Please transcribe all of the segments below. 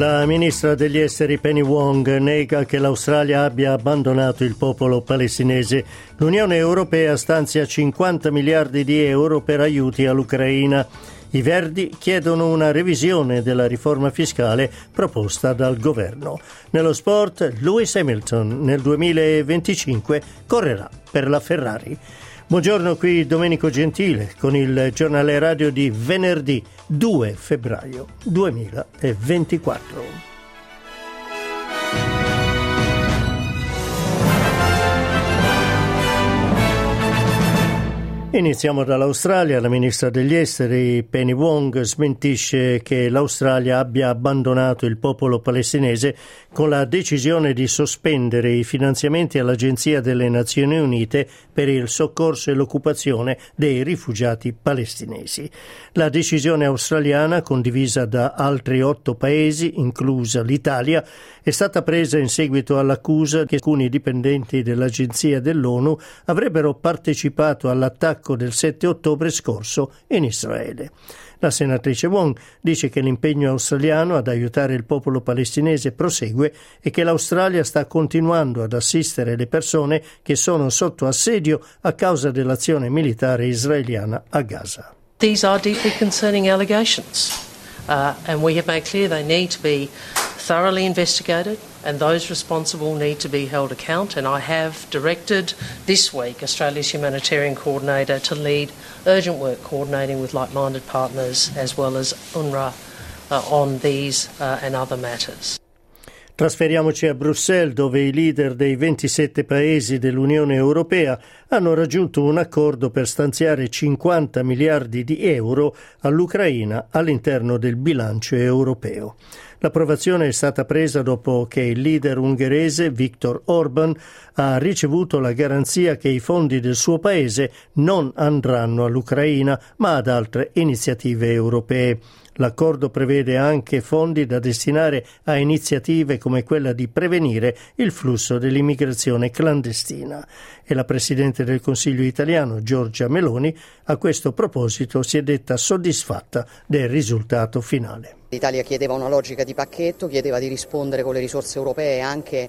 La ministra degli esteri Penny Wong nega che l'Australia abbia abbandonato il popolo palestinese. L'Unione Europea stanzia 50 miliardi di euro per aiuti all'Ucraina. I Verdi chiedono una revisione della riforma fiscale proposta dal governo. Nello sport, Lewis Hamilton nel 2025 correrà per la Ferrari. Buongiorno qui Domenico Gentile con il giornale radio di venerdì 2 febbraio 2024. Iniziamo dall'Australia. La ministra degli esteri Penny Wong smentisce che l'Australia abbia abbandonato il popolo palestinese con la decisione di sospendere i finanziamenti all'Agenzia delle Nazioni Unite per il soccorso e l'occupazione dei rifugiati palestinesi. La decisione australiana, condivisa da altri otto paesi, inclusa l'Italia, è stata presa in seguito all'accusa che alcuni dipendenti dell'Agenzia dell'ONU avrebbero partecipato all'attacco attacco del 7 ottobre scorso in Israele. La senatrice Wong dice che l'impegno australiano ad aiutare il popolo palestinese prosegue e che l'Australia sta continuando ad assistere le persone che sono sotto assedio a causa dell'azione militare israeliana a Gaza. These are deeply concerning allegations, uh, and we have made clear they need to be thoroughly investigated and those responsible need to be held account. And I have directed this week Australia's humanitarian coordinator to lead urgent work coordinating with like minded partners as well as UNRWA uh, on these uh, and other matters. Trasferiamoci a Bruxelles dove i leader dei 27 paesi dell'Unione Europea hanno raggiunto un accordo per stanziare 50 miliardi di euro all'Ucraina all'interno del bilancio europeo. L'approvazione è stata presa dopo che il leader ungherese Viktor Orban ha ricevuto la garanzia che i fondi del suo paese non andranno all'Ucraina ma ad altre iniziative europee. L'accordo prevede anche fondi da destinare a iniziative come quella di prevenire il flusso dell'immigrazione clandestina e la Presidente del Consiglio italiano Giorgia Meloni a questo proposito si è detta soddisfatta del risultato finale. L'Italia chiedeva una logica di pacchetto, chiedeva di rispondere con le risorse europee anche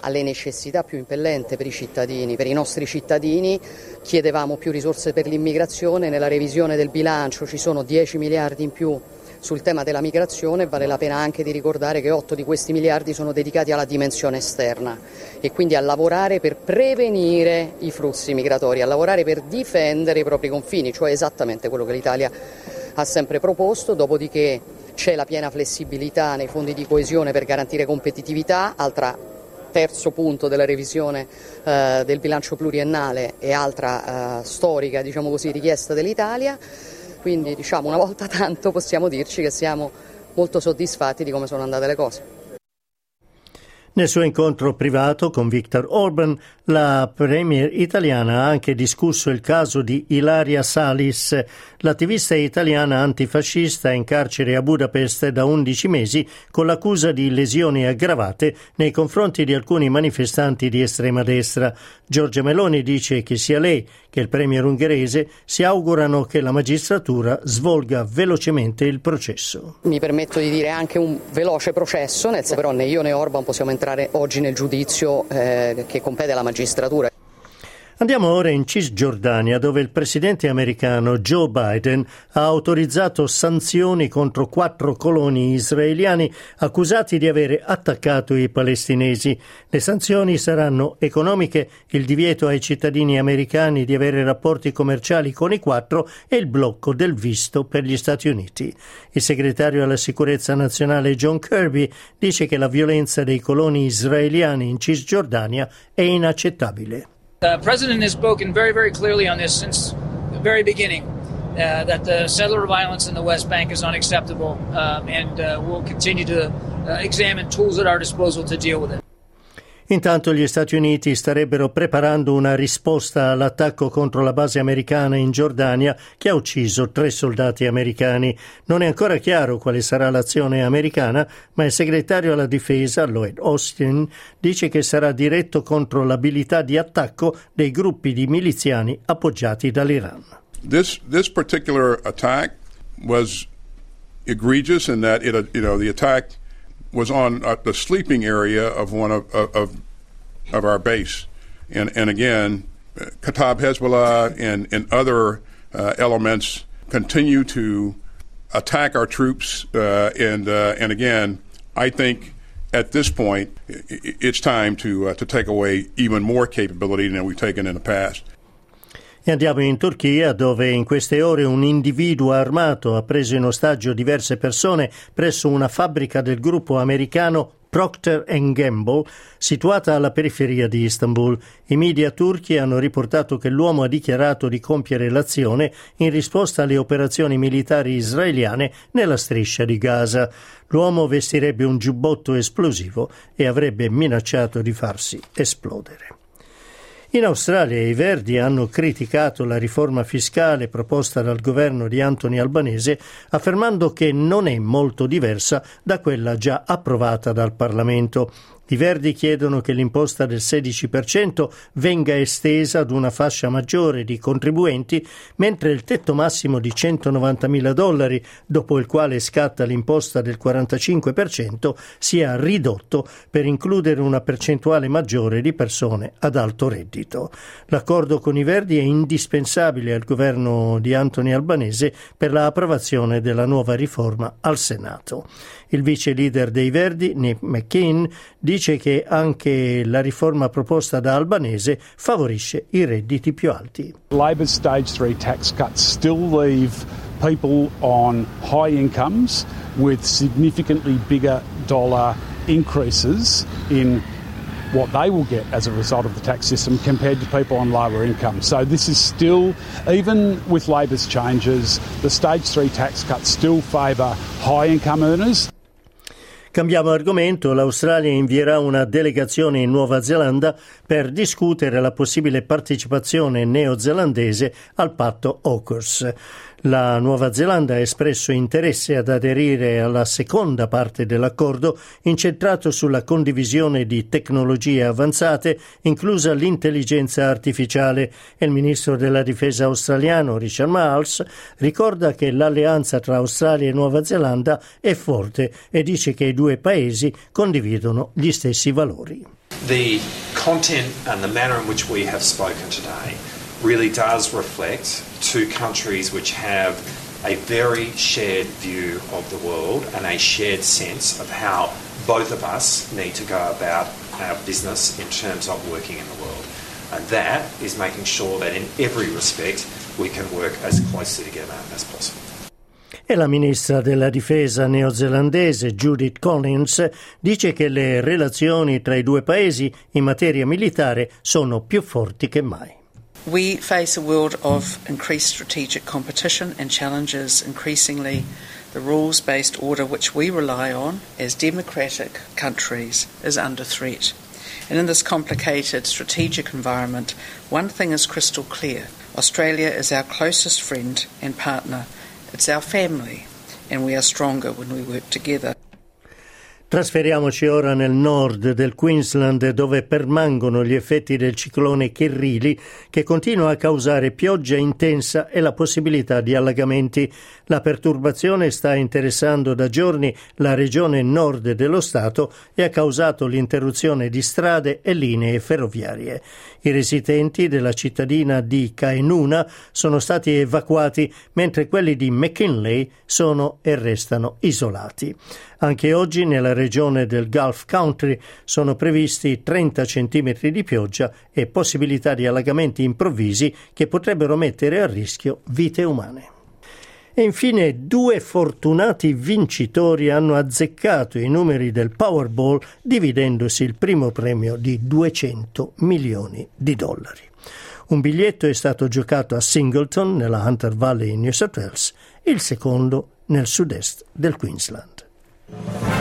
alle necessità più impellenti per i cittadini, per i nostri cittadini, chiedevamo più risorse per l'immigrazione, nella revisione del bilancio ci sono 10 miliardi in più sul tema della migrazione vale la pena anche di ricordare che 8 di questi miliardi sono dedicati alla dimensione esterna e quindi a lavorare per prevenire i flussi migratori, a lavorare per difendere i propri confini, cioè esattamente quello che l'Italia ha sempre proposto, dopodiché c'è la piena flessibilità nei fondi di coesione per garantire competitività, altra terzo punto della revisione eh, del bilancio pluriennale e altra eh, storica diciamo così, richiesta dell'Italia. Quindi diciamo una volta tanto possiamo dirci che siamo molto soddisfatti di come sono andate le cose. Nel suo incontro privato con Viktor Orban, la premier italiana ha anche discusso il caso di Ilaria Salis, l'attivista italiana antifascista in carcere a Budapest da 11 mesi con l'accusa di lesioni aggravate nei confronti di alcuni manifestanti di estrema destra. Giorgia Meloni dice che sia lei che il premier ungherese si augurano che la magistratura svolga velocemente il processo. Mi permetto di dire anche un veloce processo, nel senso però né io né Orban possiamo entrare oggi nel giudizio eh, che compete alla magistratura. Andiamo ora in Cisgiordania dove il presidente americano Joe Biden ha autorizzato sanzioni contro quattro coloni israeliani accusati di avere attaccato i palestinesi. Le sanzioni saranno economiche, il divieto ai cittadini americani di avere rapporti commerciali con i quattro e il blocco del visto per gli Stati Uniti. Il segretario alla sicurezza nazionale John Kirby dice che la violenza dei coloni israeliani in Cisgiordania è inaccettabile. The president has spoken very, very clearly on this since the very beginning. Uh, that the settler violence in the West Bank is unacceptable, um, and uh, we'll continue to uh, examine tools at our disposal to deal with it. Intanto gli Stati Uniti starebbero preparando una risposta all'attacco contro la base americana in Giordania che ha ucciso tre soldati americani. Non è ancora chiaro quale sarà l'azione americana, ma il segretario alla difesa, Lloyd Austin, dice che sarà diretto contro l'abilità di attacco dei gruppi di miliziani appoggiati dall'Iran. This, this particular attack was egregious in that it, you know, the attack was on uh, the sleeping area of one of, of, of our base. And, and again, Kataib Hezbollah and, and other uh, elements continue to attack our troops. Uh, and, uh, and again, I think at this point, it's time to, uh, to take away even more capability than we've taken in the past. E andiamo in Turchia dove in queste ore un individuo armato ha preso in ostaggio diverse persone presso una fabbrica del gruppo americano Procter Gamble, situata alla periferia di Istanbul. I media turchi hanno riportato che l'uomo ha dichiarato di compiere l'azione in risposta alle operazioni militari israeliane nella striscia di Gaza. L'uomo vestirebbe un giubbotto esplosivo e avrebbe minacciato di farsi esplodere. In Australia i Verdi hanno criticato la riforma fiscale proposta dal governo di Anthony Albanese, affermando che non è molto diversa da quella già approvata dal Parlamento. I Verdi chiedono che l'imposta del 16% venga estesa ad una fascia maggiore di contribuenti, mentre il tetto massimo di 190.000 dollari, dopo il quale scatta l'imposta del 45%, sia ridotto per includere una percentuale maggiore di persone ad alto reddito. L'accordo con i Verdi è indispensabile al governo di Anthony Albanese per l'approvazione della nuova riforma al Senato. Il vice leader dei Verdi, Nick McKean, dice che anche la riforma proposta da Albanese favorisce i redditi più alti. Labor's stage 3 tax cuts still leave people on high incomes with significantly bigger dollar increases in what they will get as a result of the tax system compared to people on lower incomes. So this is still, even with Labor's changes, the stage three tax cuts still favour high income earners. Cambiamo argomento, l'Australia invierà una delegazione in Nuova Zelanda per discutere la possibile partecipazione neozelandese al patto AUKUS. La Nuova Zelanda ha espresso interesse ad aderire alla seconda parte dell'accordo incentrato sulla condivisione di tecnologie avanzate, inclusa l'intelligenza artificiale. il ministro della difesa australiano Richard Marles ricorda che l'alleanza tra Australia e Nuova Zelanda è forte e dice che i due paesi condividono gli stessi valori. The content and the manner in which we have spoken today really does reflect two countries which have a very shared view of the world and a shared sense of how both of us need to go about our business in terms of working in the world. And that is making sure that in every respect we can work as closely together as possible. E la ministra della difesa neozelandese Judith Collins dice che le relazioni tra i due paesi in materia militare sono più forti che mai. We face a world of increased strategic competition and challenges increasingly the rules based order which we rely on as democratic countries is under threat. And in this complicated strategic environment, one thing is crystal clear Australia is our closest friend and partner, it's our family, and we are stronger when we work together. Trasferiamoci ora nel nord del Queensland dove permangono gli effetti del ciclone Kirrili che continua a causare pioggia intensa e la possibilità di allagamenti. La perturbazione sta interessando da giorni la regione nord dello Stato e ha causato l'interruzione di strade e linee ferroviarie. I residenti della cittadina di Kainuna sono stati evacuati mentre quelli di McKinley sono e restano isolati. Anche oggi nella regione del Gulf Country sono previsti 30 cm di pioggia e possibilità di allagamenti improvvisi che potrebbero mettere a rischio vite umane. E infine due fortunati vincitori hanno azzeccato i numeri del Powerball dividendosi il primo premio di 200 milioni di dollari. Un biglietto è stato giocato a Singleton nella Hunter Valley in New South Wales, il secondo nel sud-est del Queensland. Bye.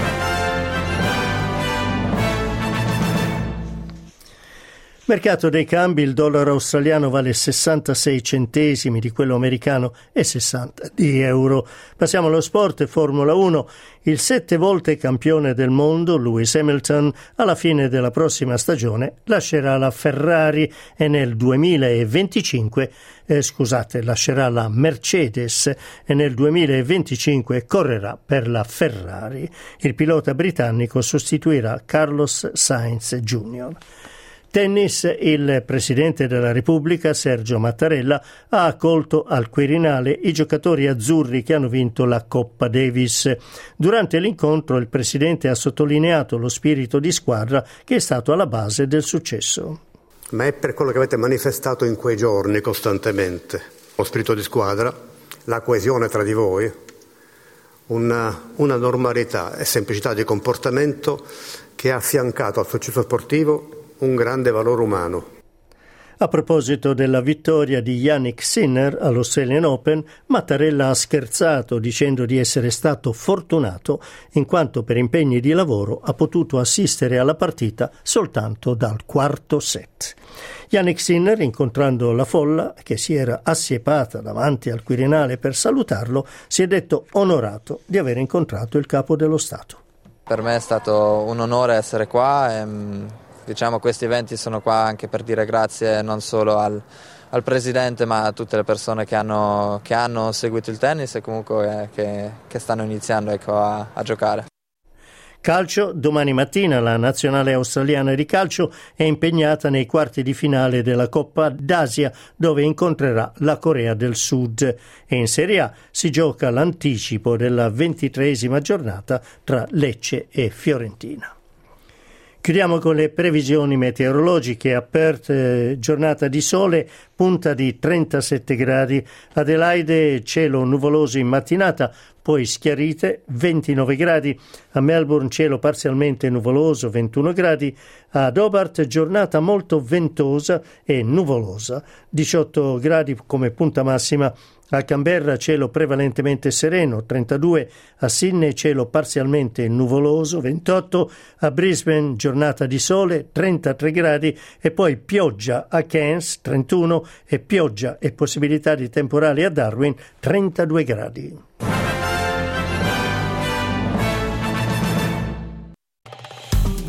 Mercato dei cambi, il dollaro australiano vale 66 centesimi di quello americano e 60 di euro. Passiamo allo sport, Formula 1. Il sette volte campione del mondo, Lewis Hamilton, alla fine della prossima stagione lascerà la Ferrari e nel 2025, eh, scusate, lascerà la Mercedes e nel 2025 correrà per la Ferrari. Il pilota britannico sostituirà Carlos Sainz Jr. Tennis, il Presidente della Repubblica, Sergio Mattarella, ha accolto al Quirinale i giocatori azzurri che hanno vinto la Coppa Davis. Durante l'incontro il Presidente ha sottolineato lo spirito di squadra che è stato alla base del successo. Ma è per quello che avete manifestato in quei giorni costantemente, lo spirito di squadra, la coesione tra di voi, una, una normalità e semplicità di comportamento che ha affiancato al successo sportivo un grande valore umano. A proposito della vittoria di Yannick Sinner all'Australian Open, Mattarella ha scherzato dicendo di essere stato fortunato in quanto per impegni di lavoro ha potuto assistere alla partita soltanto dal quarto set. Yannick Sinner, incontrando la folla che si era assiepata davanti al Quirinale per salutarlo, si è detto onorato di aver incontrato il capo dello Stato. Per me è stato un onore essere qua e mm, Diciamo questi eventi sono qua anche per dire grazie non solo al, al Presidente ma a tutte le persone che hanno, che hanno seguito il tennis e comunque eh, che, che stanno iniziando ecco, a, a giocare. Calcio, domani mattina la nazionale australiana di calcio è impegnata nei quarti di finale della Coppa d'Asia dove incontrerà la Corea del Sud e in Serie A si gioca l'anticipo della ventitreesima giornata tra Lecce e Fiorentina. Chiudiamo con le previsioni meteorologiche. A Perth giornata di sole, punta di 37 gradi. Adelaide cielo nuvoloso in mattinata, poi schiarite 29 gradi. A Melbourne cielo parzialmente nuvoloso 21 gradi. Ad Hobart giornata molto ventosa e nuvolosa 18 gradi come punta massima. A Canberra cielo prevalentemente sereno, 32, a Sydney cielo parzialmente nuvoloso, 28, a Brisbane giornata di sole, 33 gradi e poi pioggia a Cairns, 31 e pioggia e possibilità di temporali a Darwin, 32 gradi.